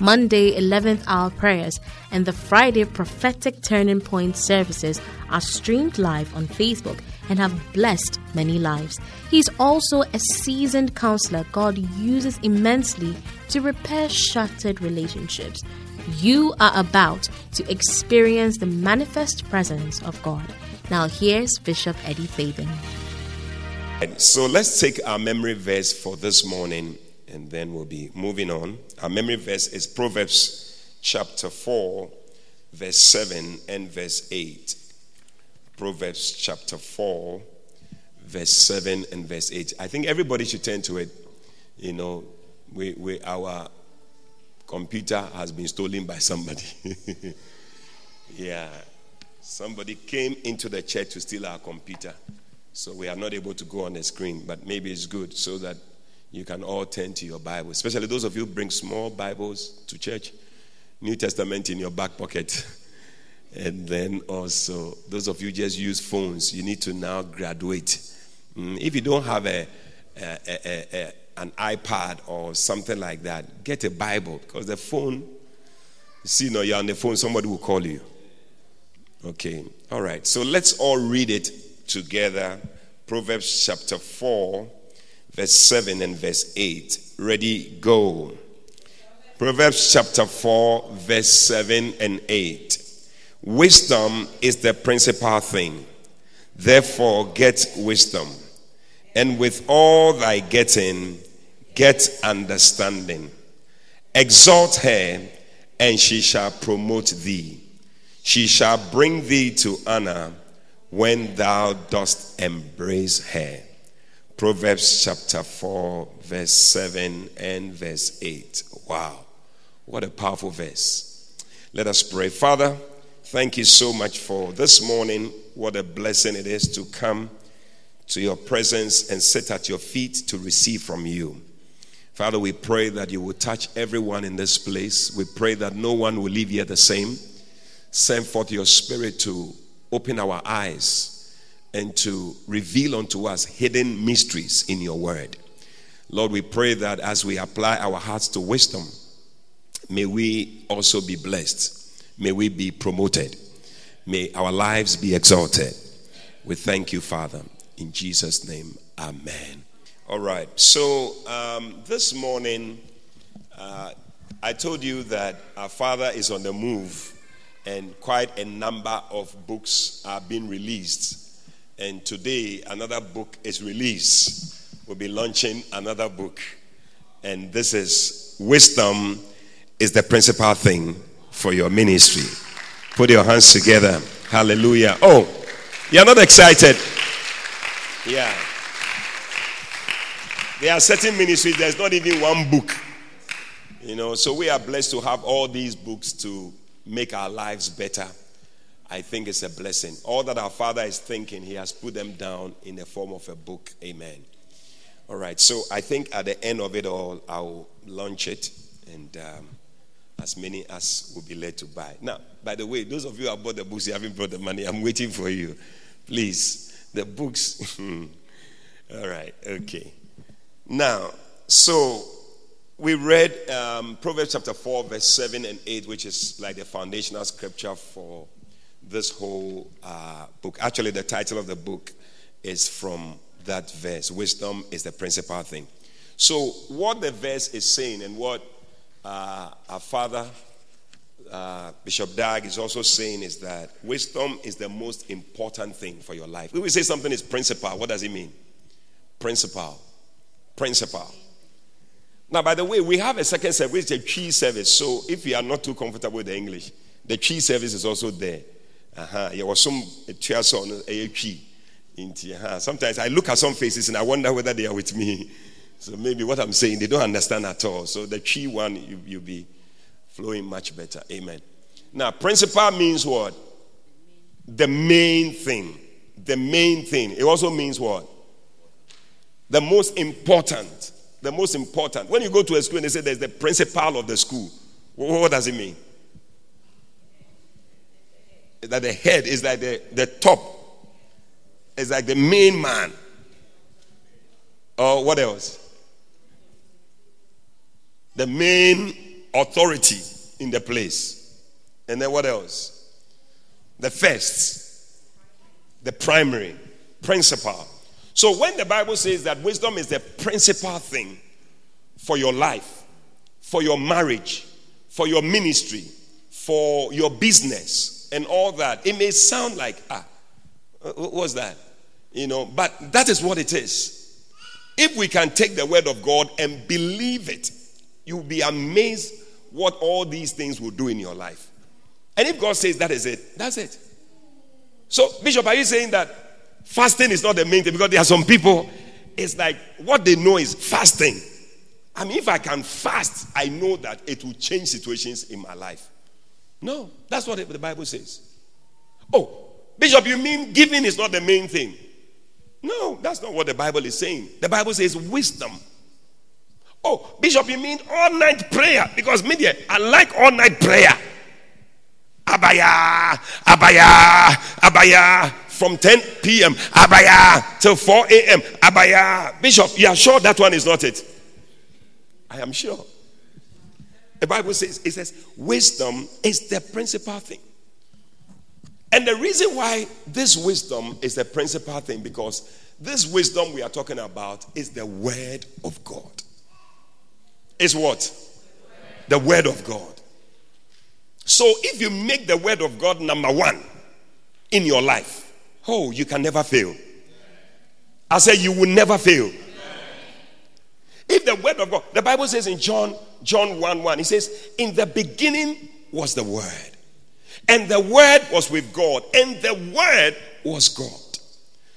Monday 11th hour prayers, and the Friday prophetic turning point services are streamed live on Facebook and have blessed many lives. He's also a seasoned counselor God uses immensely to repair shattered relationships. You are about to experience the manifest presence of God. Now, here's Bishop Eddie Fabian. So, let's take our memory verse for this morning and then we'll be moving on. Our memory verse is Proverbs chapter 4, verse 7 and verse 8. Proverbs chapter 4, verse 7 and verse 8. I think everybody should turn to it. You know, we, we, our computer has been stolen by somebody. yeah. Somebody came into the church to steal our computer. So we are not able to go on the screen, but maybe it's good so that you can all turn to your Bible, especially those of you bring small Bibles to church, New Testament in your back pocket. And then also, those of you just use phones, you need to now graduate. Mm, if you don't have a, a, a, a an iPad or something like that, get a Bible because the phone, you see, no, you're on the phone, somebody will call you. Okay, all right. So let's all read it together. Proverbs chapter 4, verse 7 and verse 8. Ready, go. Proverbs chapter 4, verse 7 and 8. Wisdom is the principal thing. Therefore, get wisdom. And with all thy getting, get understanding. Exalt her, and she shall promote thee. She shall bring thee to honor when thou dost embrace her. Proverbs chapter 4, verse 7 and verse 8. Wow, what a powerful verse. Let us pray. Father, thank you so much for this morning. What a blessing it is to come to your presence and sit at your feet to receive from you. Father, we pray that you will touch everyone in this place. We pray that no one will leave here the same. Send forth your spirit to open our eyes and to reveal unto us hidden mysteries in your word. Lord, we pray that as we apply our hearts to wisdom, may we also be blessed. May we be promoted. May our lives be exalted. We thank you, Father. In Jesus' name, amen. All right. So um, this morning, uh, I told you that our Father is on the move, and quite a number of books are being released. And today, another book is released. We'll be launching another book, and this is Wisdom is the principal thing for your ministry. Put your hands together. Hallelujah. Oh, you're not excited. Yeah. There are certain ministries, there's not even one book. You know, so we are blessed to have all these books to make our lives better. I think it's a blessing. All that our Father is thinking, He has put them down in the form of a book. Amen. All right, so I think at the end of it all, I'll launch it, and um, as many as will be led to buy. Now, by the way, those of you who have bought the books, you haven't brought the money, I'm waiting for you. Please the books. All right, okay. Now, so we read um, Proverbs chapter 4, verse 7 and 8, which is like the foundational scripture for this whole uh, book. Actually, the title of the book is from that verse Wisdom is the principal thing. So, what the verse is saying and what uh, our father uh, Bishop Dag is also saying is that wisdom is the most important thing for your life. When we say something is principal, what does it mean? Principal. Principal. Now, by the way, we have a second service, a Twi service. So if you are not too comfortable with the English, the Twi service is also there. Uh-huh. There was some on a tree. Uh-huh. Sometimes I look at some faces and I wonder whether they are with me. So maybe what I'm saying, they don't understand at all. So the Twi one, you, you'll be flowing much better. Amen. Now, principal means what? The main thing. the main thing. It also means what? The most important. The most important. When you go to a school and they say there's the principal of the school, what does it mean? That the head is like the, the top, it's like the main man. Or what else? The main authority in the place. And then what else? The first, the primary, principal. So when the Bible says that wisdom is the principal thing for your life, for your marriage, for your ministry, for your business, and all that, it may sound like, ah, what was that? You know, but that is what it is. If we can take the word of God and believe it, you'll be amazed what all these things will do in your life. And if God says that is it, that's it. So, Bishop, are you saying that fasting is not the main thing? Because there are some people, it's like what they know is fasting. I mean, if I can fast, I know that it will change situations in my life. No, that's what the Bible says. Oh, Bishop, you mean giving is not the main thing? No, that's not what the Bible is saying. The Bible says wisdom Oh, Bishop, you mean all night prayer? Because media, I like all night prayer. Abaya, abaya, abaya, from 10 p.m. Abaya till 4 a.m. Abaya. Bishop, you are sure that one is not it? I am sure. The Bible says, it says, wisdom is the principal thing. And the reason why this wisdom is the principal thing, because this wisdom we are talking about is the word of God is what? The Word of God. So if you make the Word of God number one in your life, oh, you can never fail. I say you will never fail. If the Word of God, the Bible says in John, John 1 1, it says, In the beginning was the Word, and the Word was with God, and the Word was God.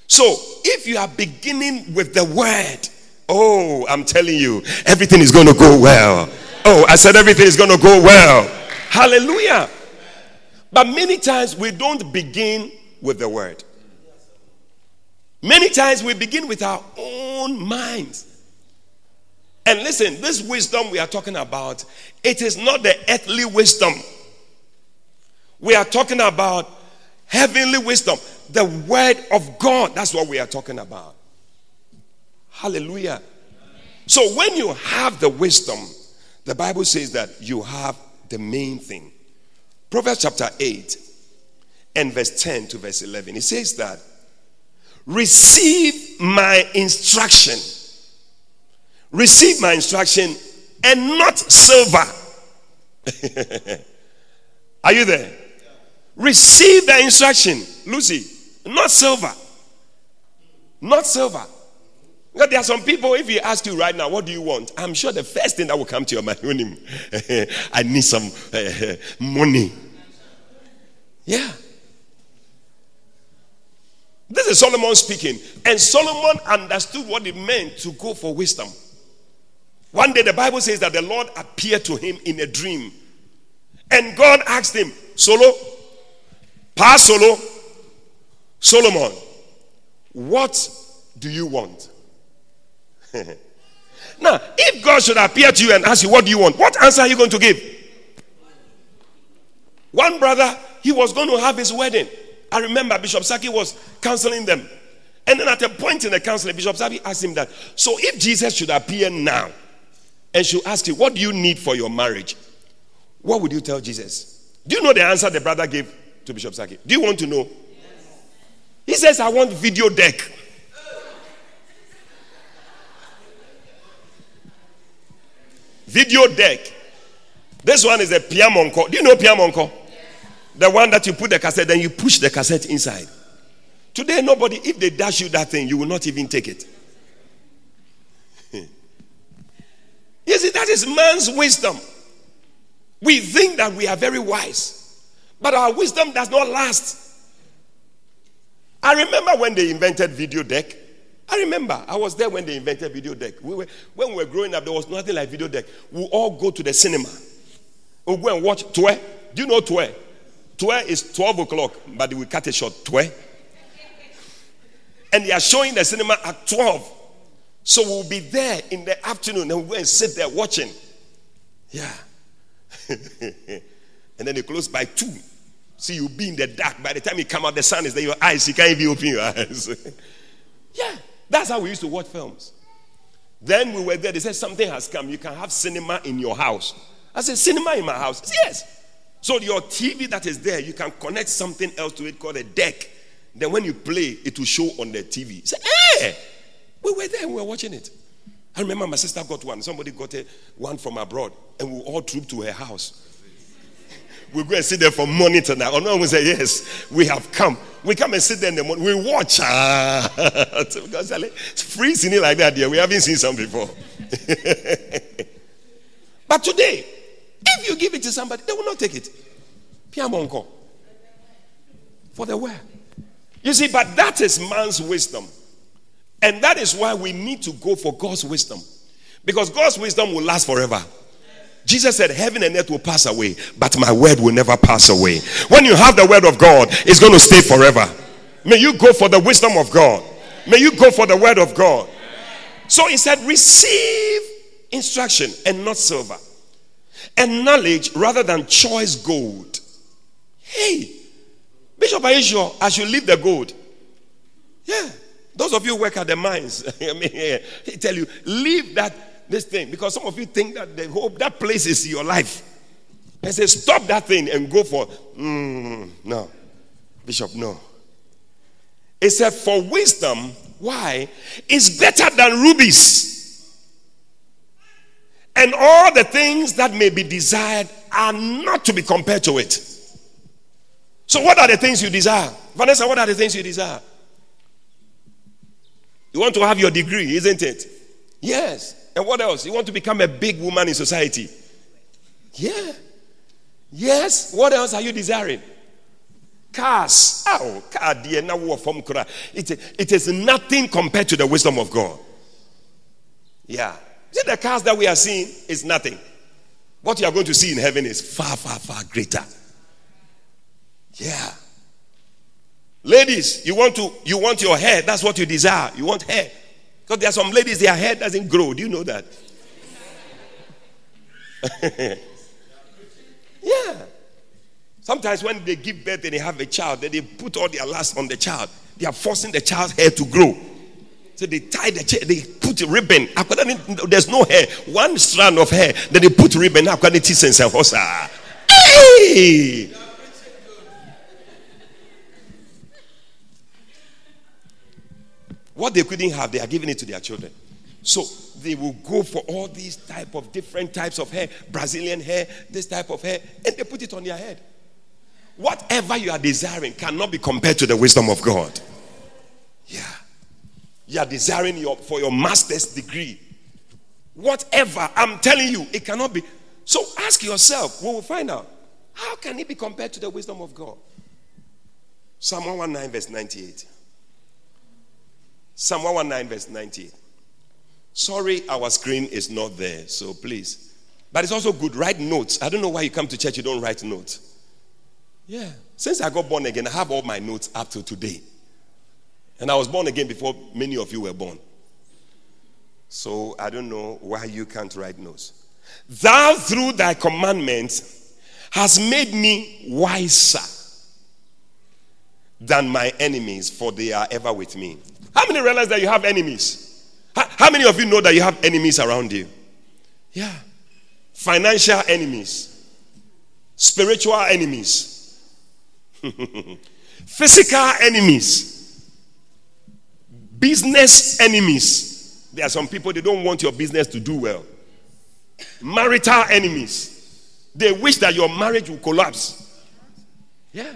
So if you are beginning with the Word, Oh, I'm telling you, everything is going to go well. Oh, I said everything is going to go well. Hallelujah. But many times we don't begin with the word. Many times we begin with our own minds. And listen, this wisdom we are talking about, it is not the earthly wisdom. We are talking about heavenly wisdom, the word of God. That's what we are talking about. Hallelujah. So when you have the wisdom, the Bible says that you have the main thing. Proverbs chapter 8 and verse 10 to verse 11. It says that receive my instruction. Receive my instruction and not silver. Are you there? Receive the instruction, Lucy, not silver. Not silver. Because there are some people, if you ask you right now, what do you want? I'm sure the first thing that will come to your mind, I need some money. Yeah. This is Solomon speaking. And Solomon understood what it meant to go for wisdom. One day, the Bible says that the Lord appeared to him in a dream. And God asked him, Solo, Pa Solo, Solomon, what do you want? now, if God should appear to you and ask you, What do you want? What answer are you going to give? One brother, he was going to have his wedding. I remember Bishop Saki was counseling them. And then at a point in the counseling, Bishop Saki asked him that, So if Jesus should appear now and should ask you, What do you need for your marriage? What would you tell Jesus? Do you know the answer the brother gave to Bishop Saki? Do you want to know? Yes. He says, I want video deck. Video deck. This one is a piamonco. Do you know piamonco? The one that you put the cassette, then you push the cassette inside. Today, nobody, if they dash you that thing, you will not even take it. You see, that is man's wisdom. We think that we are very wise, but our wisdom does not last. I remember when they invented video deck. I remember I was there when they invented video deck. We were, when we were growing up, there was nothing like video deck. We all go to the cinema. We'll go and watch Twe. Do you know Twe? Twe is 12 o'clock, but we cut it short. Twe. and they are showing the cinema at 12. So we'll be there in the afternoon and we'll go and sit there watching. Yeah. and then they close by 2. See, you'll be in the dark. By the time you come out, the sun is there, your eyes, you can't even open your eyes. yeah, that's how we used to watch films. Then we were there, they said, Something has come. You can have cinema in your house. I said, Cinema in my house? Said, yes. So your TV that is there, you can connect something else to it called a deck. Then when you play, it will show on the TV. Said, Hey, we were there, we were watching it. I remember my sister got one. Somebody got a, one from abroad, and we all trooped to her house. We go and sit there for morning to night. No one say, Yes, we have come. We come and sit there in the morning. We watch. It's freezing it like that here. We haven't seen some before. but today, if you give it to somebody, they will not take it. For the where? You see, but that is man's wisdom. And that is why we need to go for God's wisdom. Because God's wisdom will last forever. Jesus said, Heaven and earth will pass away, but my word will never pass away. When you have the word of God, it's going to stay forever. May you go for the wisdom of God. May you go for the word of God. So he said, Receive instruction and not silver, and knowledge rather than choice gold. Hey, Bishop, sure I should leave the gold? Yeah. Those of you who work at the mines, I mean, he tell you, leave that this thing because some of you think that the hope that place is your life. I say, stop that thing and go for mm, no, Bishop, no. It said, for wisdom, why is better than rubies. And all the things that may be desired are not to be compared to it. So, what are the things you desire? Vanessa, what are the things you desire? You want to have your degree, isn't it? Yes. And what else? You want to become a big woman in society? Yeah. Yes. What else are you desiring? Cars. Oh, car it, it is nothing compared to the wisdom of God. Yeah. See, the cars that we are seeing is nothing. What you are going to see in heaven is far, far, far greater. Yeah. Ladies, you want to you want your hair, that's what you desire. You want hair. Because there are some ladies, their hair doesn't grow. Do you know that? yeah. Sometimes when they give birth and they have a child, then they put all their last on the child. They are forcing the child's hair to grow. So they tie the chair, they put a ribbon. There's no hair, one strand of hair. Then they put ribbon. Hey! What they couldn't have, they are giving it to their children. So they will go for all these type of different types of hair, Brazilian hair, this type of hair, and they put it on their head. Whatever you are desiring cannot be compared to the wisdom of God. Yeah. You are desiring your, for your master's degree. Whatever, I'm telling you, it cannot be. So ask yourself, we will find out. How can it be compared to the wisdom of God? Psalm 119, verse 98. Psalm 119, verse 19. Sorry, our screen is not there, so please. But it's also good. Write notes. I don't know why you come to church, you don't write notes. Yeah. Since I got born again, I have all my notes up to today. And I was born again before many of you were born. So I don't know why you can't write notes. Thou, through thy commandments, has made me wiser than my enemies, for they are ever with me. How many realize that you have enemies? How, how many of you know that you have enemies around you? Yeah. Financial enemies, spiritual enemies, physical enemies, business enemies. There are some people they don't want your business to do well. Marital enemies. They wish that your marriage will collapse. Yeah.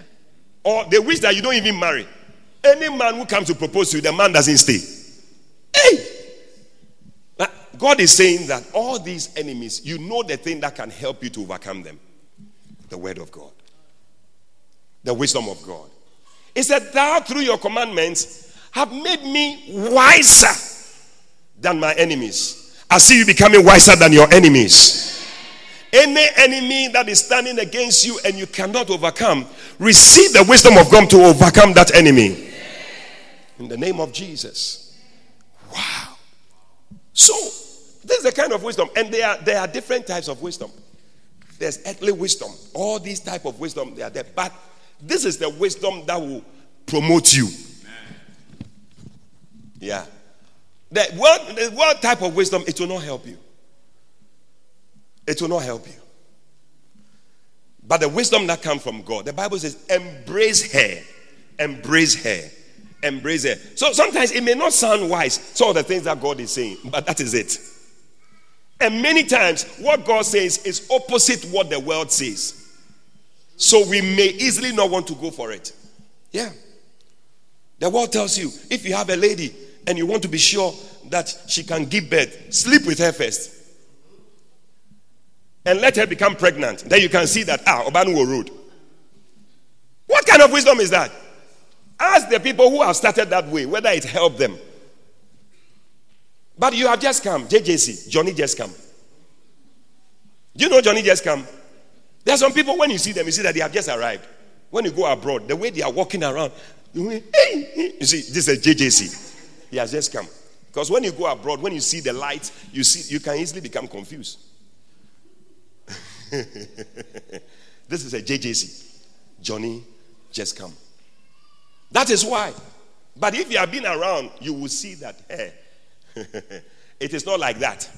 Or they wish that you don't even marry. Any man who comes to propose to you, the man doesn't stay. Hey! God is saying that all these enemies, you know the thing that can help you to overcome them the word of God, the wisdom of God. He said, Thou through your commandments have made me wiser than my enemies. I see you becoming wiser than your enemies. Any enemy that is standing against you and you cannot overcome, receive the wisdom of God to overcome that enemy. In the name of Jesus. Wow. So, this is the kind of wisdom. And there are, there are different types of wisdom. There's earthly wisdom. All these type of wisdom, they are there. But this is the wisdom that will promote you. Yeah. The world, the type of wisdom, it will not help you. It will not help you. But the wisdom that comes from God, the Bible says, embrace her. Embrace her. Embrace her. So sometimes it may not sound wise, some of the things that God is saying, but that is it. And many times, what God says is opposite what the world says. So we may easily not want to go for it. Yeah. The world tells you if you have a lady and you want to be sure that she can give birth, sleep with her first. And let her become pregnant. Then you can see that, ah, Obanuwo Road. What kind of wisdom is that? Ask the people who have started that way whether it helped them. But you have just come, JJC, Johnny just come. Do you know Johnny just come? There are some people, when you see them, you see that they have just arrived. When you go abroad, the way they are walking around, you, see, this is JJC. He has just come. Because when you go abroad, when you see the light, you see you can easily become confused. this is a JJC. Johnny just come. That is why. But if you have been around, you will see that hey, it is not like that.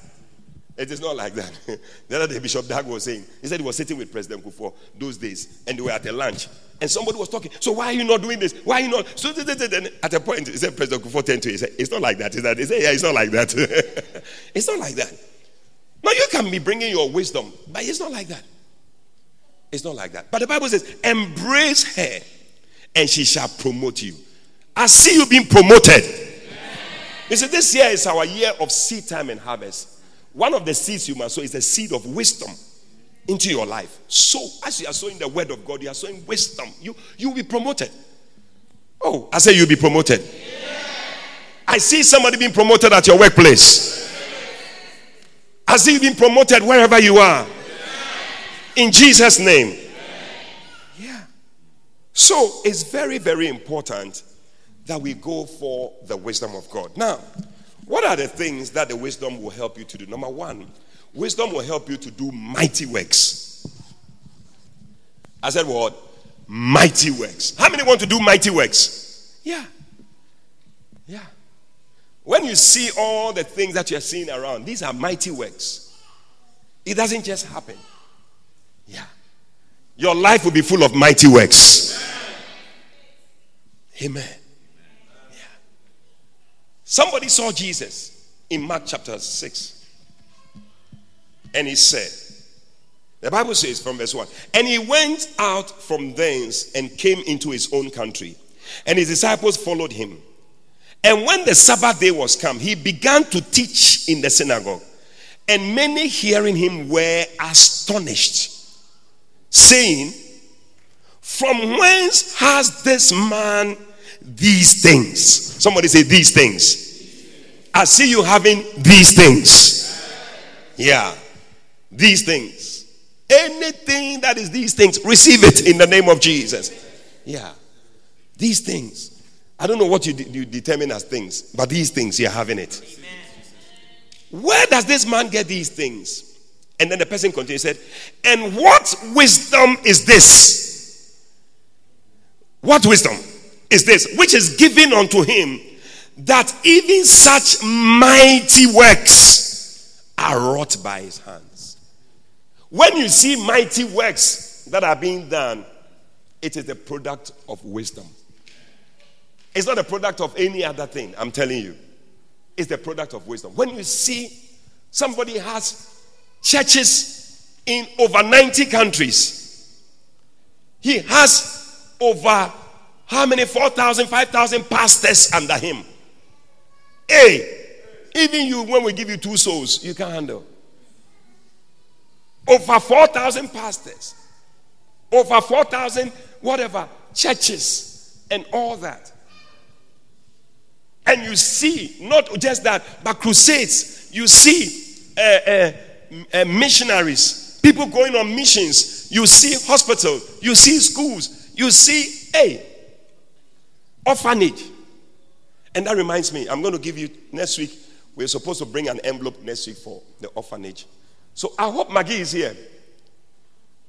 It is not like that. the other day, Bishop Dag was saying, he said he was sitting with President Kufuor those days, and they were at a lunch, and somebody was talking. So why are you not doing this? Why are you not? So then at a point, he said, President Kufuor turned to him, he said, "It's not like that." He said, "Yeah, it's not like that. it's not like that." Now you can be bringing your wisdom, but it's not like that. It's not like that. But the Bible says, "Embrace her, and she shall promote you." I see you being promoted. You see, this year is our year of seed time and harvest. One of the seeds you must sow is the seed of wisdom into your life. So, as you are sowing the word of God, you are sowing wisdom. You you will be promoted. Oh, I say you'll be promoted. Yeah. I see somebody being promoted at your workplace. I see been promoted wherever you are. In Jesus' name. Yeah. So it's very, very important that we go for the wisdom of God. Now, what are the things that the wisdom will help you to do? Number one, wisdom will help you to do mighty works. I said, what? Mighty works. How many want to do mighty works? Yeah. Yeah. When you see all the things that you're seeing around, these are mighty works. It doesn't just happen. Yeah. Your life will be full of mighty works. Amen. Somebody saw Jesus in Mark chapter 6. And he said, the Bible says from verse 1 And he went out from thence and came into his own country, and his disciples followed him. And when the Sabbath day was come, he began to teach in the synagogue. And many hearing him were astonished, saying, From whence has this man these things. Somebody say these things. I see you having these things. Yeah. These things. Anything that is these things, receive it in the name of Jesus. Yeah. These things. I don't know what you, you determine as things, but these things, you're having it. Where does this man get these things? And then the person continued, said, And what wisdom is this? What wisdom? is this, which is given unto him, that even such mighty works are wrought by his hands. When you see mighty works that are being done, it is the product of wisdom. It's not a product of any other thing, I'm telling you. It's the product of wisdom. When you see somebody has churches in over 90 countries, he has over how many? 4,000, 5,000 pastors under him. Hey, even you, when we give you two souls, you can't handle. Over 4,000 pastors, over 4,000, whatever, churches, and all that. And you see, not just that, but crusades. You see uh, uh, uh, missionaries, people going on missions. You see hospital. You see schools. You see, hey, orphanage. And that reminds me, I'm going to give you next week. We're supposed to bring an envelope next week for the orphanage. So I hope Maggie is here.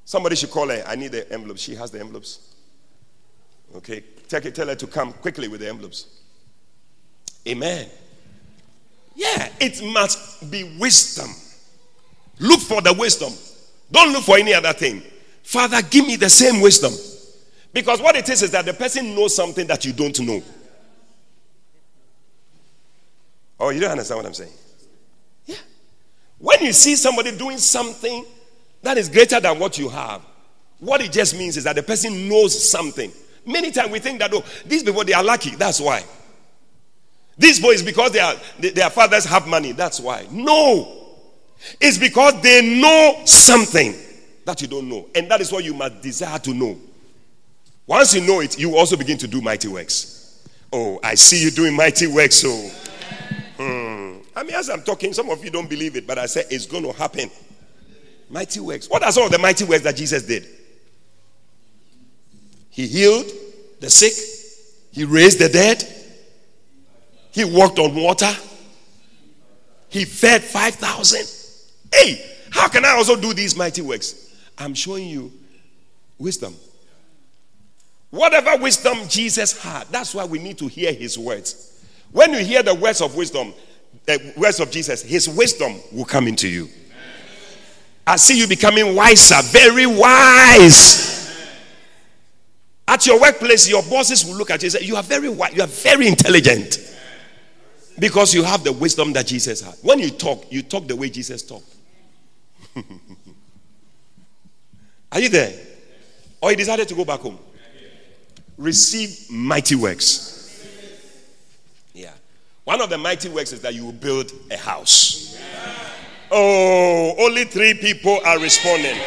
Somebody should call her. I need the envelope. She has the envelopes. Okay. Tell her to come quickly with the envelopes. Amen. Yeah, it must be wisdom. Look for the wisdom. Don't look for any other thing. Father, give me the same wisdom. Because what it is is that the person knows something that you don't know. Oh, you don't understand what I'm saying? Yeah. When you see somebody doing something that is greater than what you have, what it just means is that the person knows something. Many times we think that, oh, these people, they are lucky. That's why. These boys, because they are, their fathers have money. That's why. No. It's because they know something that you don't know. And that is what you must desire to know. Once you know it, you also begin to do mighty works. Oh, I see you doing mighty works. So, hmm. I mean, as I'm talking, some of you don't believe it, but I say it's going to happen. Mighty works. What are some of the mighty works that Jesus did? He healed the sick, he raised the dead, he walked on water, he fed 5,000. Hey, how can I also do these mighty works? I'm showing you wisdom. Whatever wisdom Jesus had, that's why we need to hear his words. When you hear the words of wisdom, the words of Jesus, his wisdom will come into you. I see you becoming wiser, very wise. At your workplace, your bosses will look at you and say, You are very wise, you are very intelligent. Because you have the wisdom that Jesus had. When you talk, you talk the way Jesus talked. are you there? Or he decided to go back home? Receive mighty works. Yeah. One of the mighty works is that you will build a house. Oh, only three people are responding.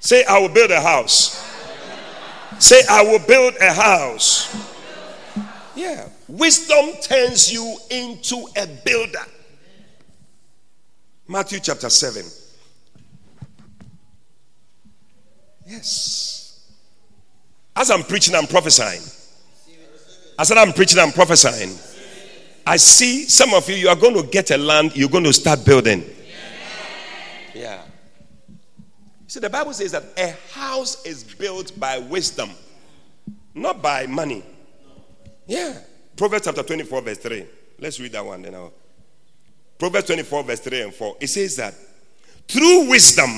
Say, I will build a house. Say, I will build a house. Yeah. Wisdom turns you into a builder. Matthew chapter 7. Yes. As I'm preaching, I'm prophesying. I said, I'm preaching, I'm prophesying. I see some of you, you are going to get a land, you're going to start building. Yeah. See, the Bible says that a house is built by wisdom, not by money. Yeah. Proverbs chapter 24, verse 3. Let's read that one then. I'll... Proverbs 24, verse 3 and 4. It says that through wisdom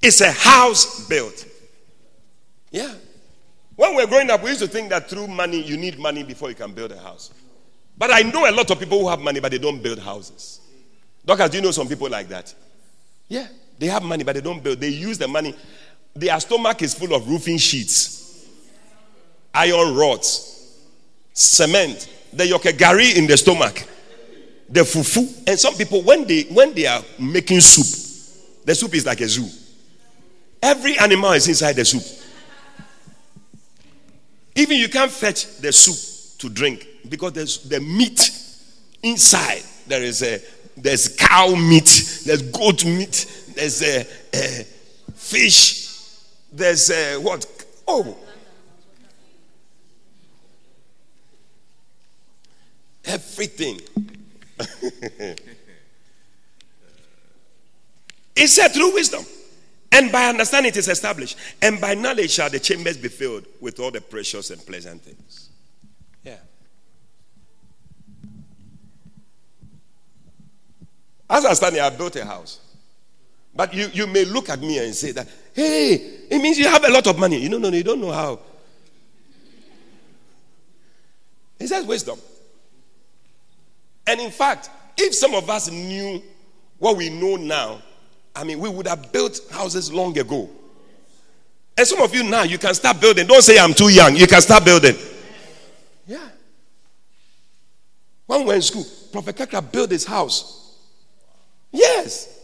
is a house built. Yeah. When we were growing up, we used to think that through money, you need money before you can build a house. But I know a lot of people who have money, but they don't build houses. Doctors, do you know some people like that? Yeah. They have money, but they don't build. They use the money. Their stomach is full of roofing sheets, iron rods, cement, the yoke gari in the stomach, the fufu. And some people, when they when they are making soup, the soup is like a zoo. Every animal is inside the soup. Even you can't fetch the soup to drink because there's the meat inside. There is a there's cow meat, there's goat meat, there's a, a fish, there's a what? Oh, everything. it said through wisdom. And by understanding it is established. And by knowledge shall the chambers be filled with all the precious and pleasant things. Yeah. As I stand here, I built a house. But you, you may look at me and say that, hey, it means you have a lot of money. You know, no, no, you don't know how. He says wisdom. And in fact, if some of us knew what we know now, I mean, we would have built houses long ago. And some of you now, you can start building. Don't say I'm too young. You can start building. Yeah. When we were in school, Prophet Kakra built his house. Yes.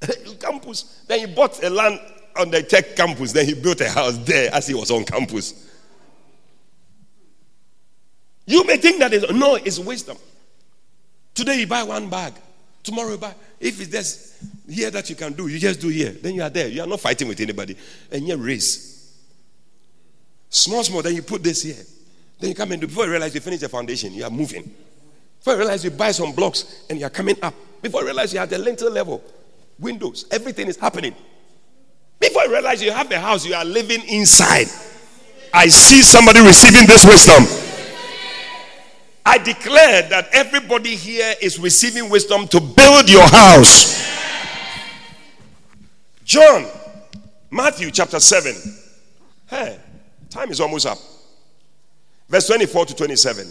campus. Then he bought a land on the tech campus. Then he built a house there as he was on campus. You may think that is no, it's wisdom. Today you buy one bag. Tomorrow you buy. If it's just here that you can do, you just do here. Then you are there. You are not fighting with anybody. And you race. Small, small, then you put this here. Then you come and do, before you realize you finish the foundation, you are moving. Before you realize you buy some blocks and you are coming up. Before you realize you at the lintel level, windows, everything is happening. Before you realize you have the house, you are living inside. I see somebody receiving this wisdom. I declare that everybody here is receiving wisdom to build your house. John, Matthew chapter 7. Hey, time is almost up. Verse 24 to 27.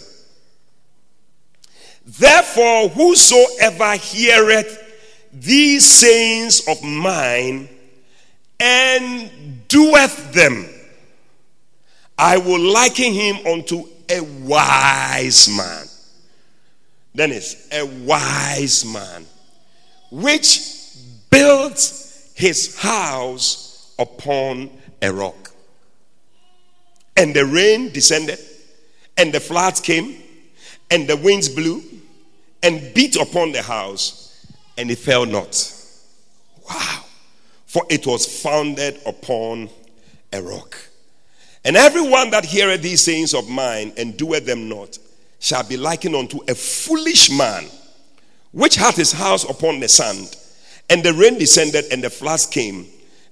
Therefore, whosoever heareth these sayings of mine and doeth them, I will liken him unto a wise man. Then a wise man which built his house upon a rock. And the rain descended, and the floods came, and the winds blew, and beat upon the house, and it fell not. Wow. For it was founded upon a rock. And everyone that heareth these sayings of mine and doeth them not shall be likened unto a foolish man, which hath his house upon the sand. And the rain descended, and the floods came,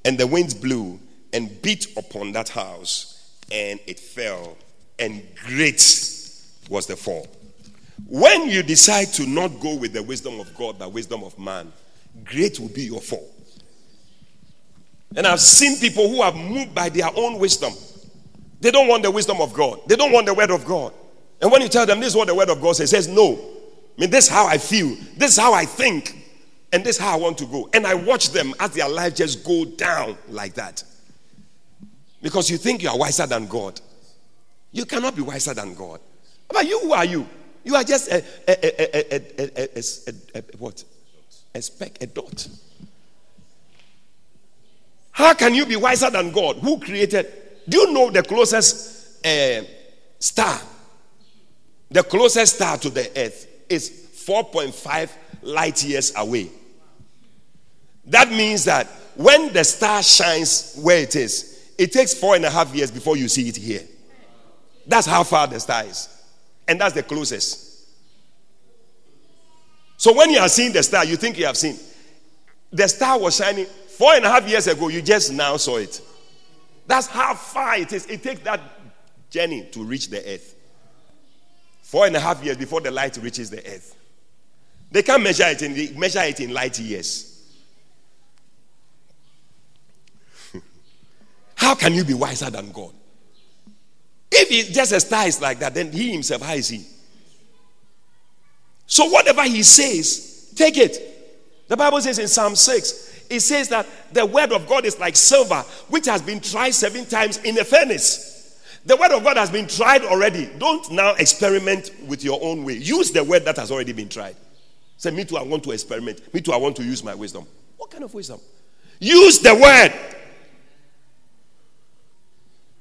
and the winds blew and beat upon that house, and it fell, and great was the fall. When you decide to not go with the wisdom of God, but wisdom of man, great will be your fall. And I've seen people who have moved by their own wisdom. They don't want the wisdom of God. They don't want the word of God. And when you tell them this is what the word of God says, says no. I mean, this is how I feel. This is how I think. And this is how I want to go. And I watch them as their life just go down like that. Because you think you are wiser than God. You cannot be wiser than God. But you, who are you? You are just a, a, a, a, what? A speck, a dot. How can you be wiser than God? Who created? Do you know the closest uh, star? The closest star to the earth is 4.5 light years away. That means that when the star shines where it is, it takes four and a half years before you see it here. That's how far the star is. And that's the closest. So when you are seeing the star, you think you have seen. The star was shining four and a half years ago. You just now saw it. That's how far it is. It takes that journey to reach the earth. Four and a half years before the light reaches the earth. They can't measure it in the, measure it in light years. how can you be wiser than God? If he just a star is like that, then he himself, how is he? So whatever he says, take it. The Bible says in Psalm 6, it says that the word of God is like silver, which has been tried seven times in a furnace. The word of God has been tried already. Don't now experiment with your own way. Use the word that has already been tried. Say, Me too, I want to experiment. Me too, I want to use my wisdom. What kind of wisdom? Use the word.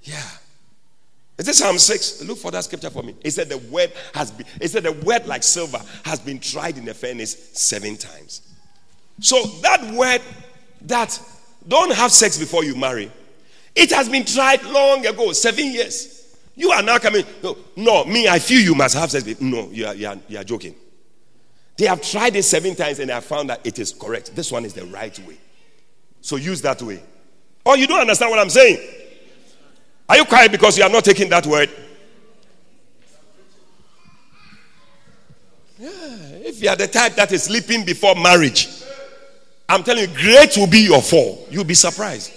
Yeah. Is this Psalm 6? Look for that scripture for me. It said the word has been, it said the word like silver has been tried in the furnace seven times. So that word that don't have sex before you marry, it has been tried long ago, seven years. You are now coming. No, no me, I feel you must have sex. No, you are, you, are, you are joking. They have tried it seven times and they have found that it is correct. This one is the right way. So use that way. Oh, you don't understand what I'm saying? Are you quiet because you are not taking that word? Yeah, if you are the type that is sleeping before marriage, I'm telling you, great will be your fall. You'll be surprised.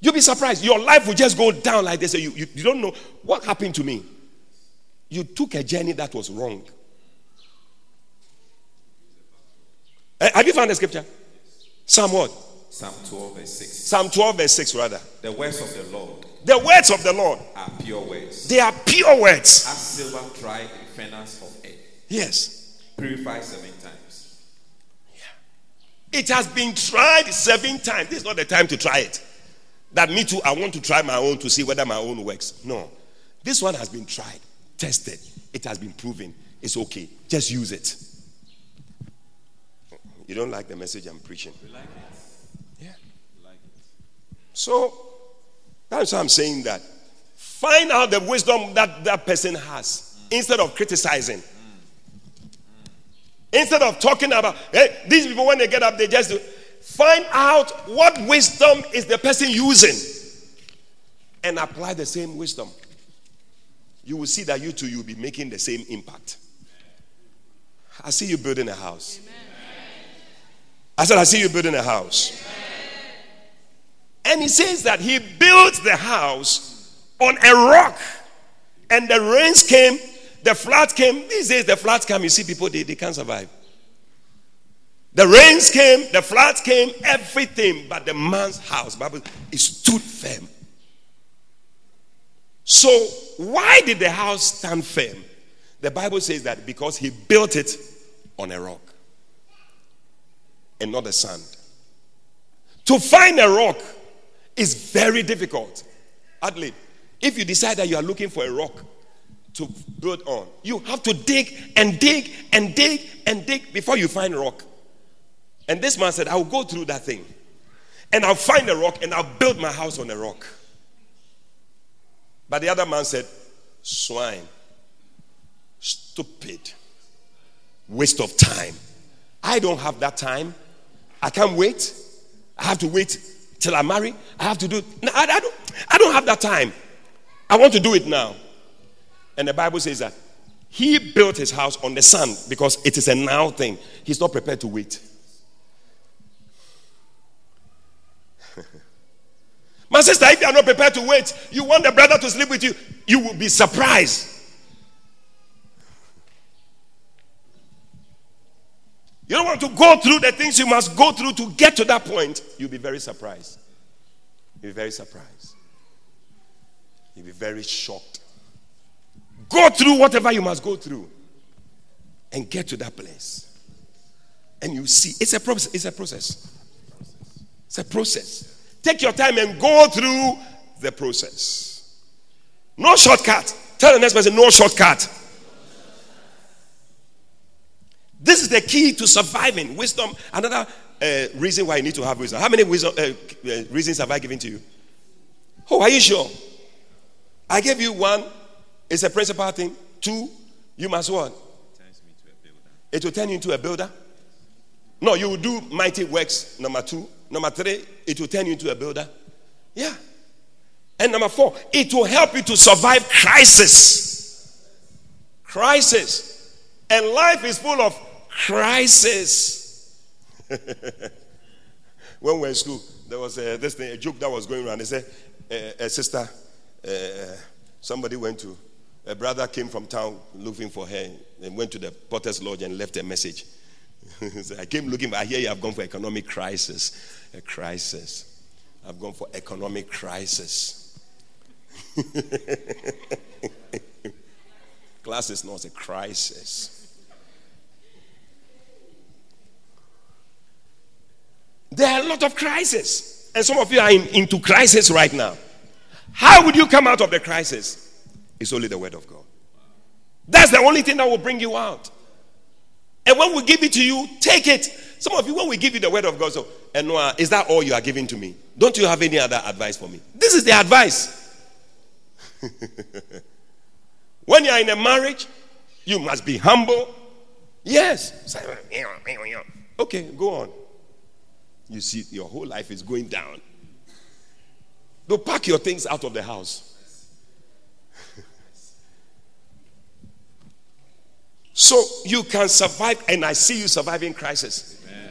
You'll be surprised. Your life will just go down like this. You, you, you don't know what happened to me. You took a journey that was wrong. Uh, have you found the scripture? Psalm what? Psalm 12, verse 6. Psalm 12, verse 6, rather. The words of the Lord the words of the Lord are pure words. They are pure words. As silver tried in furnace of earth. Yes. Purified seven. It has been tried seven times. This is not the time to try it. That me too, I want to try my own to see whether my own works. No. This one has been tried, tested. It has been proven. It's okay. Just use it. You don't like the message I'm preaching? We like it. Yeah. We like it. So that's why I'm saying that Find out the wisdom that that person has mm. instead of criticizing. Instead of talking about hey, these people when they get up, they just do. Find out what wisdom is the person using and apply the same wisdom. You will see that you too, you'll be making the same impact. I see you building a house. I said, I see you building a house. And he says that he built the house on a rock. And the rains came, the floods came. These days, the floods come, you see people, they, they can't survive. The rains came, the floods came, everything, but the man's house, Bible, it stood firm. So, why did the house stand firm? The Bible says that because he built it on a rock and not the sand. To find a rock is very difficult. Adley, if you decide that you are looking for a rock to build on, you have to dig and dig and dig and dig before you find rock. And this man said, I'll go through that thing and I'll find a rock and I'll build my house on a rock. But the other man said, Swine, stupid, waste of time. I don't have that time. I can't wait. I have to wait till I marry. I have to do no, I, I, don't, I don't have that time. I want to do it now. And the Bible says that he built his house on the sand because it is a now thing. He's not prepared to wait. My sister, if you are not prepared to wait, you want the brother to sleep with you, you will be surprised. You don't want to go through the things you must go through to get to that point. You'll be very surprised. You'll be very surprised. You'll be very shocked. Go through whatever you must go through and get to that place. And you see, it's a process. It's a process. It's a process. Take your time and go through the process. No shortcut. Tell the next person, no shortcut. This is the key to surviving. Wisdom. Another uh, reason why you need to have wisdom. How many wisdom, uh, uh, reasons have I given to you? Oh, are you sure? I gave you one. It's a principal thing. Two, you must what? It will turn you into a builder. No, you will do mighty works. Number two. Number three, it will turn you into a builder. Yeah. And number four, it will help you to survive crisis. Crisis. And life is full of crisis. when we were in school, there was a, this thing, a joke that was going around. They said, a, a sister, uh, somebody went to, a brother came from town looking for her and went to the Potter's Lodge and left a message. so I came looking, but I hear you have gone for economic crisis. A crisis. I've gone for economic crisis. Class is not a crisis. There are a lot of crises. And some of you are in, into crisis right now. How would you come out of the crisis? It's only the word of God. That's the only thing that will bring you out. And when we give it to you, take it. Some of you, when we give you the word of God, so, and is that all you are giving to me? Don't you have any other advice for me? This is the advice. when you are in a marriage, you must be humble. Yes. Okay, go on. You see, your whole life is going down. Don't pack your things out of the house. So you can survive, and I see you surviving crisis. Amen.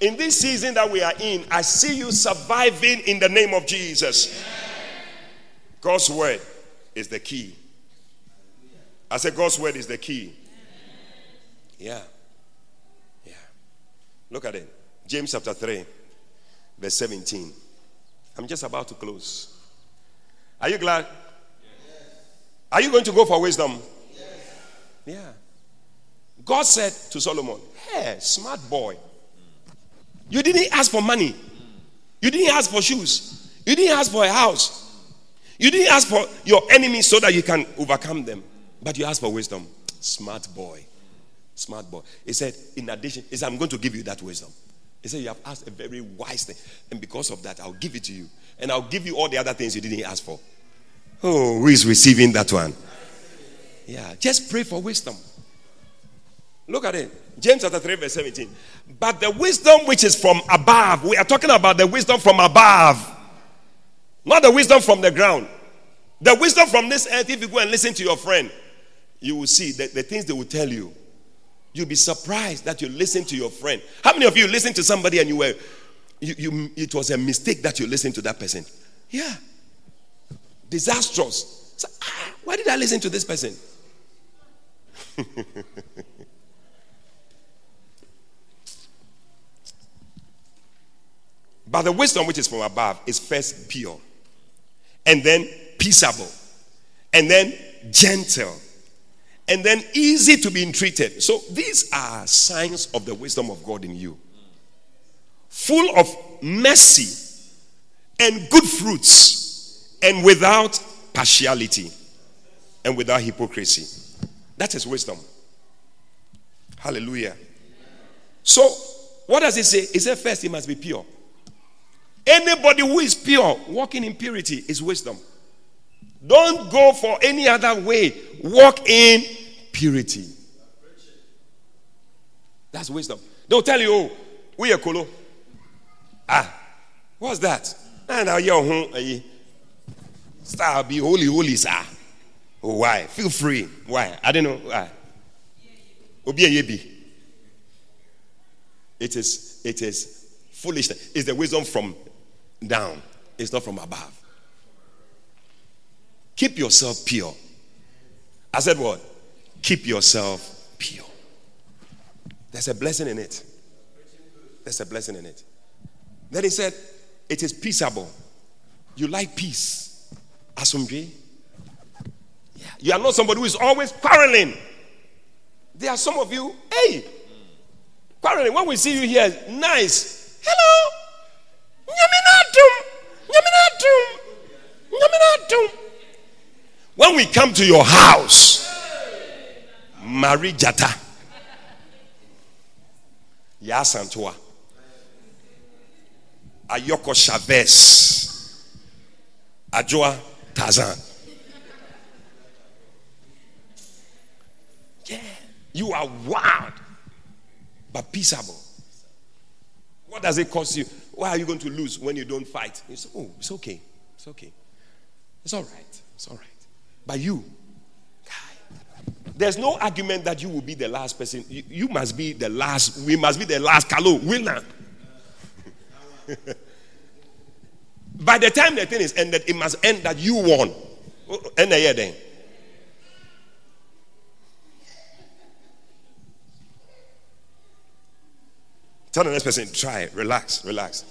In this season that we are in, I see you surviving in the name of Jesus. Amen. God's word is the key. I said, God's word is the key. Yeah. Yeah. Look at it. James chapter 3, verse 17. I'm just about to close. Are you glad? Yes. Are you going to go for wisdom? Yes. Yeah. God said to Solomon, Hey, smart boy, you didn't ask for money, you didn't ask for shoes, you didn't ask for a house, you didn't ask for your enemies so that you can overcome them, but you asked for wisdom. Smart boy. Smart boy. He said, In addition, he said, I'm going to give you that wisdom. He said, You have asked a very wise thing, and because of that, I'll give it to you. And I'll give you all the other things you didn't ask for. Oh, who is receiving that one? Yeah, just pray for wisdom. Look at it. James chapter 3, verse 17. But the wisdom which is from above, we are talking about the wisdom from above, not the wisdom from the ground. The wisdom from this earth, if you go and listen to your friend, you will see that the things they will tell you. You'll be surprised that you listen to your friend. How many of you listen to somebody and you were, you, you, it was a mistake that you listened to that person? Yeah. Disastrous. So, ah, why did I listen to this person? but the wisdom which is from above is first pure, and then peaceable, and then gentle, and then easy to be entreated. So these are signs of the wisdom of God in you. Full of mercy and good fruits, and without partiality and without hypocrisy. That is wisdom. Hallelujah. So, what does it say? It says first, it must be pure. Anybody who is pure, walking in purity, is wisdom. Don't go for any other way. Walk in purity. That's wisdom. They'll tell you, oh, we are kolo. Ah, what's that? And now you're home. Star be holy, holy, sir. Oh, why? Feel free. Why? I don't know. Why? It is it is foolishness. It's the wisdom from down. It's not from above. Keep yourself pure. I said what? Keep yourself pure. There's a blessing in it. There's a blessing in it. Then he said, it is peaceable. You like peace. Asumdre. Yeah. You are not somebody who is always quarreling. There are some of you, hey, quarreling. When we see you here, nice. Hello. When we come to your house, Marie Jata. Yasantua. Ayoko Chavez. Ajoa Tazan. Yeah. You are wild, but peaceable. What does it cost you? Why are you going to lose when you don't fight? Say, oh, it's okay. It's okay. It's all right. It's all right. But you, guy, there's no argument that you will be the last person. You, you must be the last. We must be the last Kalo winner. By the time the thing is ended, it must end that you won. Oh, end the year then. Tell the next person, try, relax, relax.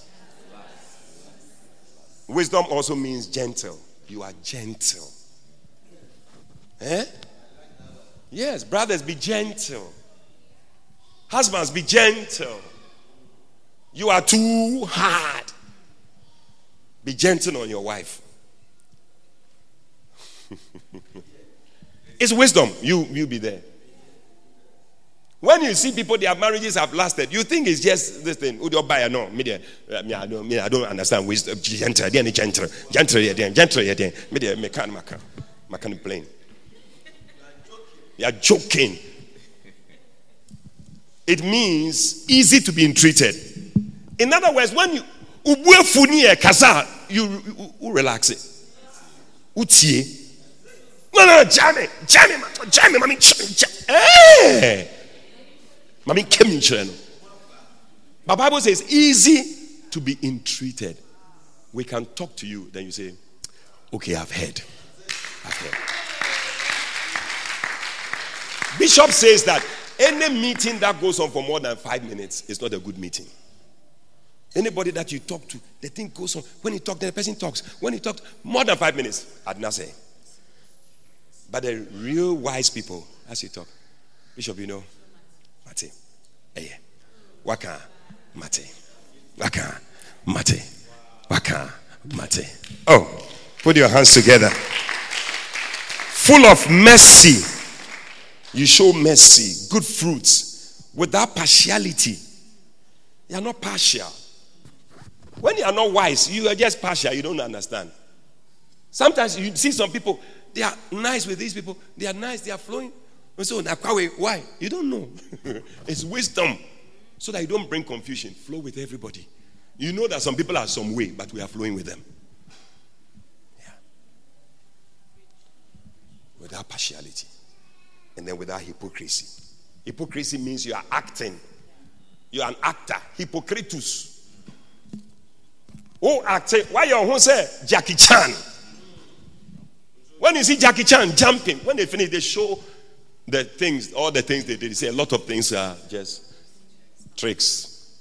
Wisdom also means gentle. You are gentle. Eh? Yes, brothers, be gentle. Husbands, be gentle. You are too hard. Be gentle on your wife. it's wisdom. You you be there. When you see people, their marriages have lasted, you think it's just this thing. You buy no? Uh, me, I don't, me, I don't understand. Gentle, gentle, gentle, gentle, gentle, Me, me can't, me can't plain. You are joking. It means easy to be entreated. In other words, when you kasa, you, you, relax it. Utie. No, no, Jamie, Jamie, Jamie, mommy, Hey. Eh! Mami came in But Bible says easy to be entreated. We can talk to you, then you say, Okay, I've heard. I've heard. Bishop says that any meeting that goes on for more than five minutes is not a good meeting. Anybody that you talk to, the thing goes on. When you talk, the person talks. When you talk more than five minutes, I'd not say. But the real wise people, as you talk, Bishop, you know, mate. Ɛyɛ waka mate. Waka mate. Waka mate. Oh put your hands together. Full of mercy. You show mercy good fruits without partiality. You are not partial. When you are not wise you are just partial you don't understand. Sometimes you see some people, they are nice with these people, they are nice, they are flowing. So, why? You don't know. it's wisdom. So that you don't bring confusion. Flow with everybody. You know that some people are some way, but we are flowing with them. Yeah. Without partiality. And then without hypocrisy. Hypocrisy means you are acting. You are an actor. Hypocritus. Oh, acting. Why you who say Jackie Chan? When you see Jackie Chan jumping, when they finish, they show the things, all the things they did. Say a lot of things are just tricks.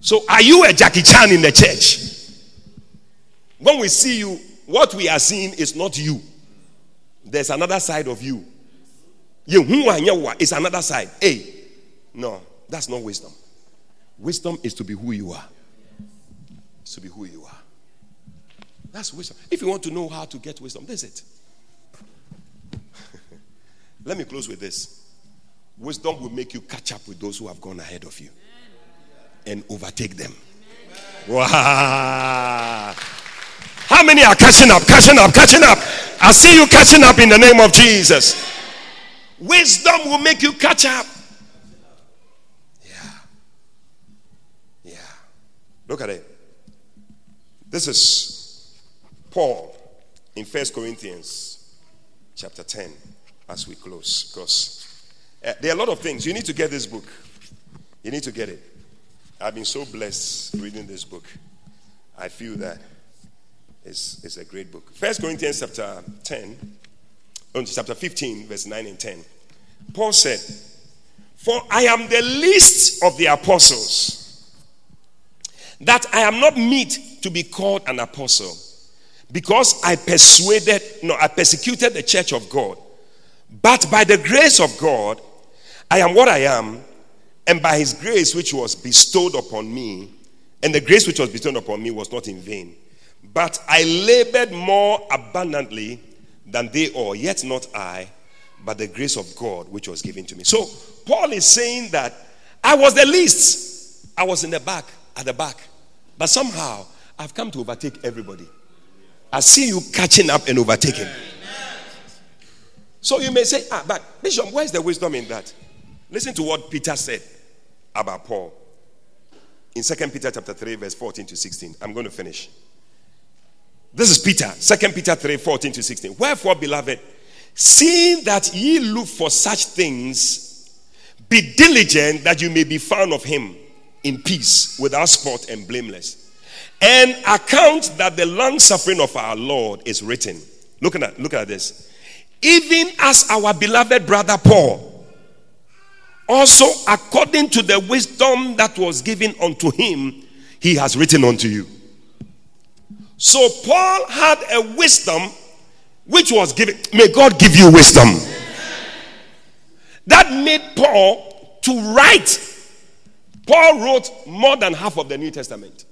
So, are you a Jackie Chan in the church? When we see you, what we are seeing is not you. There's another side of you. Is another side. Hey, no, that's not wisdom. Wisdom is to be who you are. It's to be who you are. That's wisdom. If you want to know how to get wisdom, that's it. Let me close with this. Wisdom will make you catch up with those who have gone ahead of you and overtake them. Wow. How many are catching up, catching up, catching up? I see you catching up in the name of Jesus. Wisdom will make you catch up. Yeah. Yeah. Look at it. This is Paul in First Corinthians chapter 10 as we close. Because uh, there are a lot of things. You need to get this book. You need to get it. I've been so blessed reading this book. I feel that it's, it's a great book. First Corinthians chapter 10, chapter 15, verse 9 and 10. Paul said, For I am the least of the apostles, that I am not meet to be called an apostle, because I persuaded, no, I persecuted the church of God. But by the grace of God, I am what I am, and by his grace which was bestowed upon me, and the grace which was bestowed upon me was not in vain. But I labored more abundantly than they all, yet not I, but the grace of God which was given to me. So Paul is saying that I was the least. I was in the back, at the back. But somehow I've come to overtake everybody. I see you catching up and overtaking. So you may say, ah, but Bishop, where's the wisdom in that? Listen to what Peter said about Paul in 2 Peter chapter 3, verse 14 to 16. I'm going to finish. This is Peter, 2 Peter 3, 14 to 16. Wherefore, beloved, seeing that ye look for such things, be diligent that you may be found of him in peace, without spot and blameless. And account that the long suffering of our Lord is written. Look at, look at this even as our beloved brother Paul, also according to the wisdom that was given unto him, he has written unto you. So Paul had a wisdom which was given. May God give you wisdom. That made Paul to write. Paul wrote more than half of the New Testament.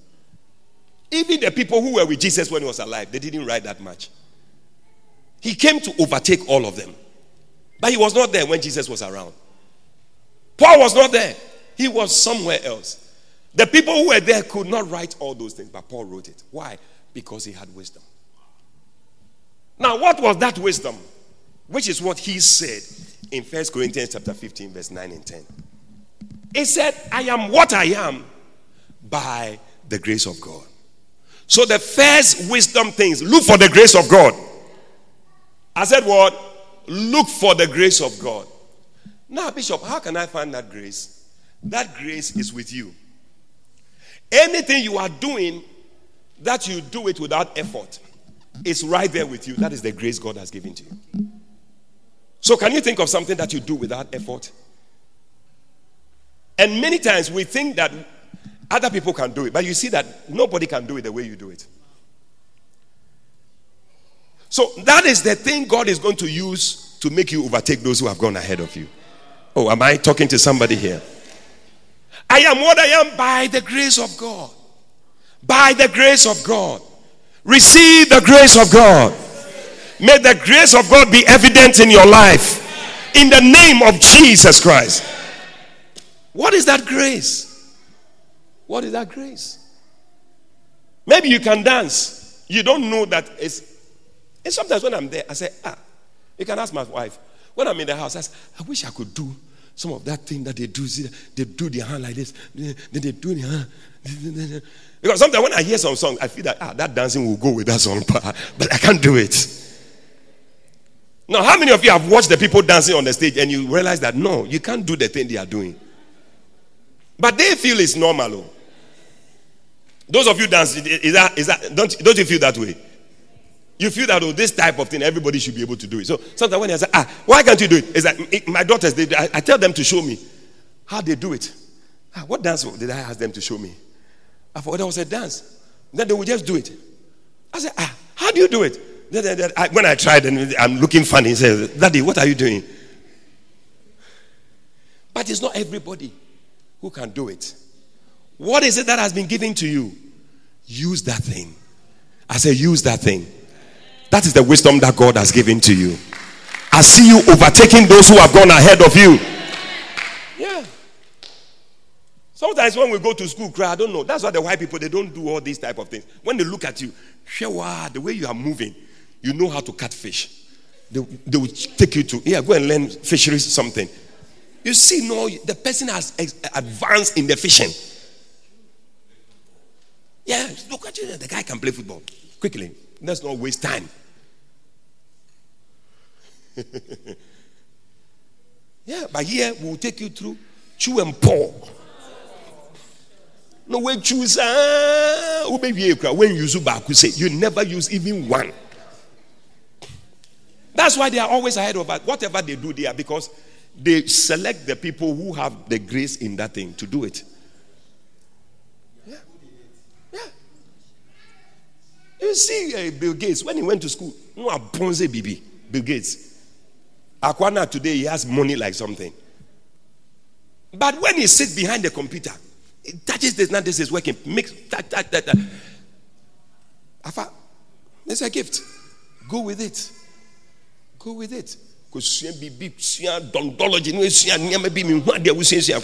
Even the people who were with Jesus when he was alive, they didn't write that much. He came to overtake all of them. But he was not there when Jesus was around. Paul was not there, he was somewhere else. The people who were there could not write all those things, but Paul wrote it. Why? Because he had wisdom. Now, what was that wisdom? Which is what he said in First Corinthians chapter 15, verse 9 and 10. He said, I am what I am by the grace of God. So the first wisdom things, look for the grace of God. I said, What? Look for the grace of God. Now, Bishop, how can I find that grace? That grace is with you. Anything you are doing, that you do it without effort, is right there with you. That is the grace God has given to you. So, can you think of something that you do without effort? And many times we think that other people can do it, but you see that nobody can do it the way you do it. So that is the thing God is going to use to make you overtake those who have gone ahead of you. Oh, am I talking to somebody here? I am what I am by the grace of God. By the grace of God. Receive the grace of God. May the grace of God be evident in your life. In the name of Jesus Christ. What is that grace? What is that grace? Maybe you can dance. You don't know that it's And sometimes when I'm there, I say, ah, you can ask my wife. When I'm in the house, I say, I wish I could do some of that thing that they do. See, they do their hand like this, then they do their hand. Because sometimes when I hear some song, I feel that ah, that dancing will go with that song, but I can't do it. Now, how many of you have watched the people dancing on the stage and you realize that no, you can't do the thing they are doing? But they feel it's normal. Oh. Those of you dancing, is that, is that, don't, don't you feel that way? You feel that, oh, this type of thing, everybody should be able to do it. So sometimes when I say, ah, why can't you do it? It's like my daughters, they, I, I, tell them to show me how they do it. Ah, what dance did I ask them to show me? I thought there was a dance. Then they would just do it. I said, ah, how do you do it? Then when I tried and I'm looking funny, he says, Daddy, what are you doing? But it's not everybody who can do it. What is it that has been given to you? Use that thing. I say, use that thing. That is the wisdom that God has given to you. I see you overtaking those who have gone ahead of you. Yeah. Sometimes when we go to school, cry, I don't know. That's why the white people they don't do all these type of things. When they look at you, the way you are moving, you know how to cut fish. They, they will take you to, yeah, go and learn fisheries something. You see, no, the person has advanced in the fishing. Yeah, look at you. The guy can play football quickly. Let's not waste time. yeah, but here we'll take you through chew and pour. No, when choose, ah, when you use back, say you never use even one. That's why they are always ahead of us. Whatever they do there, because they select the people who have the grace in that thing to do it. Yeah. Yeah. You see, uh, Bill Gates, when he went to school, no, baby. Bill Gates. Aquana today, he has money like something. But when he sits behind the computer, he touches this, now this is working, makes that, that, that, that. Afa, it's a gift. Go with it. Go with it.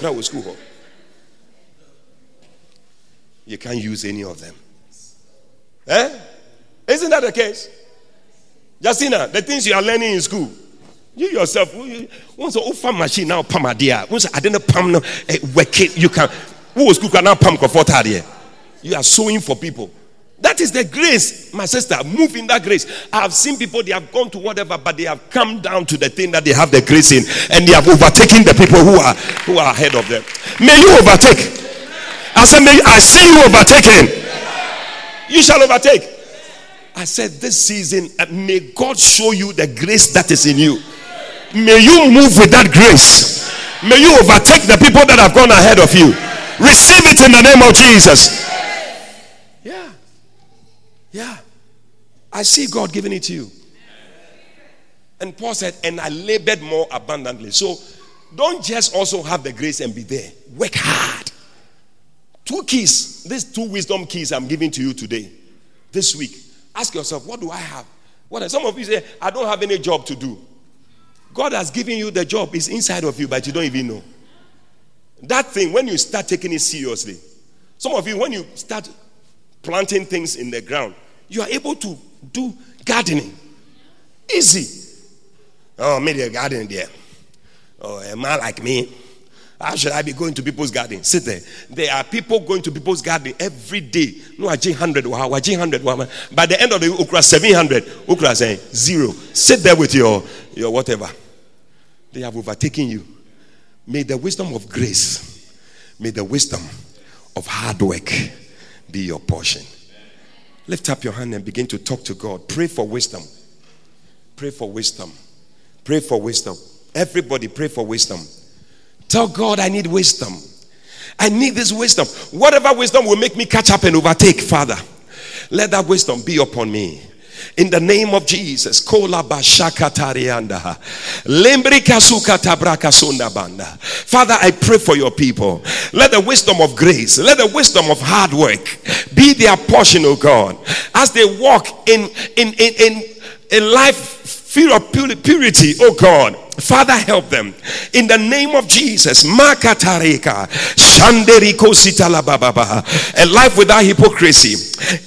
hɔ you can't use any of them eh? isn't that the case justina the things you are learning in school you yourself once wofa machine now pam adeɛ a once ade no pam no eh, work you can wowɔ school kora now pam kɔfɔ taadeɛ you are sewing for people that is the grace, my sister. Move in that grace. I have seen people, they have gone to whatever, but they have come down to the thing that they have the grace in, and they have overtaken the people who are who are ahead of them. May you overtake. I said, May I see you overtaking. You shall overtake. I said, This season, uh, may God show you the grace that is in you. May you move with that grace. May you overtake the people that have gone ahead of you. Receive it in the name of Jesus. Yeah. Yeah. I see God giving it to you. And Paul said, and I labored more abundantly. So don't just also have the grace and be there. Work hard. Two keys. These two wisdom keys I'm giving to you today, this week. Ask yourself, what do I have? What are, some of you say, I don't have any job to do. God has given you the job, it's inside of you, but you don't even know. That thing, when you start taking it seriously, some of you, when you start planting things in the ground, you are able to do gardening. Easy. Oh, maybe a garden there. Oh, a man like me. How should I be going to people's garden? Sit there. There are people going to people's garden every day. No, I 100. hundred. By the end of the Ukra 700, Ukra saying zero. Sit there with your, your whatever. They have overtaken you. May the wisdom of grace, may the wisdom of hard work be your portion. Lift up your hand and begin to talk to God. Pray for wisdom. Pray for wisdom. Pray for wisdom. Everybody pray for wisdom. Tell God, I need wisdom. I need this wisdom. Whatever wisdom will make me catch up and overtake, Father, let that wisdom be upon me. In the name of Jesus. Father, I pray for your people. Let the wisdom of grace, let the wisdom of hard work be their portion, oh God. As they walk in in in, in, in life fear of purity, oh God. Father, help them in the name of Jesus. A life without hypocrisy,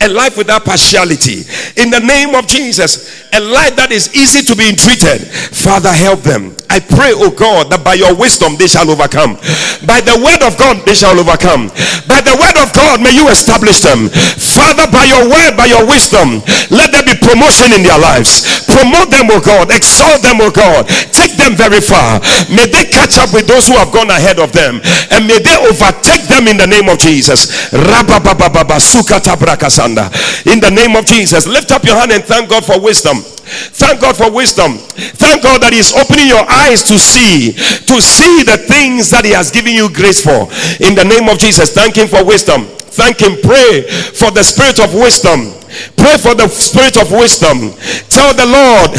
a life without partiality. In the name of Jesus, a life that is easy to be entreated. Father, help them. I pray, oh God, that by your wisdom they shall overcome. By the word of God they shall overcome. By the word of God may you establish them. Father, by your word, by your wisdom, let there be promotion in their lives. Promote them, oh God. Exalt them, oh God. Take them very far. May they catch up with those who have gone ahead of them. And may they overtake them in the name of Jesus. In the name of Jesus. Lift up your hand and thank God for wisdom. Thank God for wisdom. Thank God that He's opening your eyes to see, to see the things that He has given you grace for. In the name of Jesus, thank Him for wisdom. Thank Him. Pray for the spirit of wisdom Pray for the spirit of wisdom. Tell the Lord,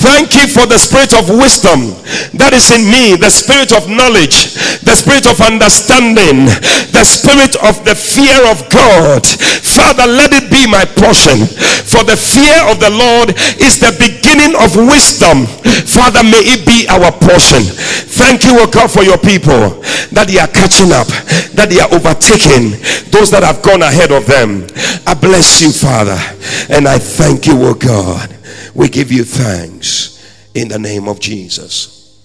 thank you for the spirit of wisdom that is in me, the spirit of knowledge, the spirit of understanding, the spirit of the fear of God. Father, let it be my portion. For the fear of the Lord is the beginning of wisdom. Father, may it be our portion. Thank you, O God, for your people that they are catching up, that they are overtaking those that have gone ahead of them. I bless you, Father. And I thank you, O God. We give you thanks in the name of Jesus.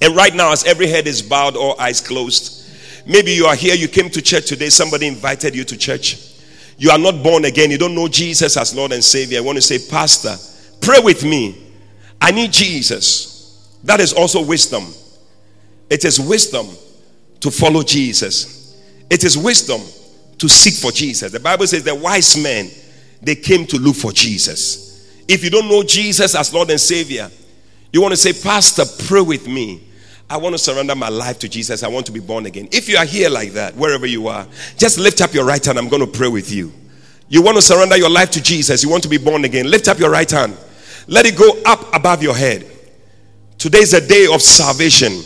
And right now, as every head is bowed or eyes closed, maybe you are here, you came to church today, somebody invited you to church. You are not born again, you don't know Jesus as Lord and Savior. I want to say, Pastor, pray with me. I need Jesus. That is also wisdom. It is wisdom to follow Jesus, it is wisdom to seek for Jesus. The Bible says the wise men they came to look for Jesus. If you don't know Jesus as Lord and Savior, you want to say, Pastor, pray with me. I want to surrender my life to Jesus. I want to be born again. If you are here like that, wherever you are, just lift up your right hand. I'm going to pray with you. You want to surrender your life to Jesus. You want to be born again. Lift up your right hand. Let it go up above your head. Today is a day of salvation.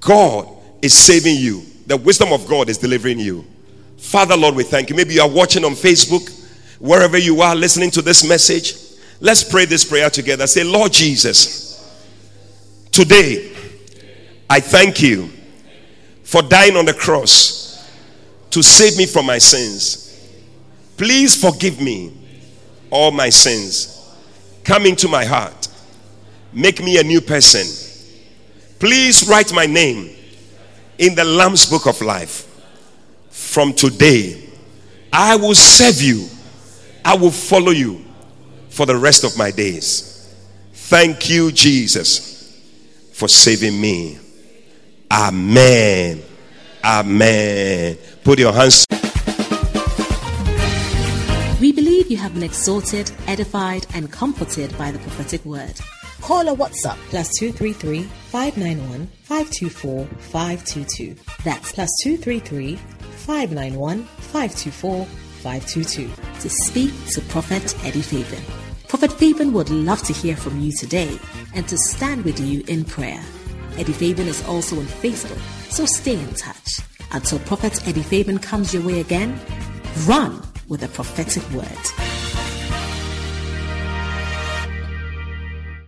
God is saving you. The wisdom of God is delivering you. Father, Lord, we thank you. Maybe you are watching on Facebook wherever you are listening to this message, let's pray this prayer together. Say, Lord Jesus, today I thank you for dying on the cross to save me from my sins. Please forgive me all my sins. Come into my heart. Make me a new person. Please write my name in the Lamb's book of life. From today, I will serve you I will follow you for the rest of my days. Thank you, Jesus, for saving me. Amen. Amen. Put your hands. You have been exhorted, edified, and comforted by the prophetic word. Call or WhatsApp plus 233 591 524 522. That's plus 233 591 524 522 to speak to Prophet Eddie Fabian. Prophet Fabian would love to hear from you today and to stand with you in prayer. Eddie Fabian is also on Facebook, so stay in touch. Until Prophet Eddie Fabian comes your way again, run with a prophetic word.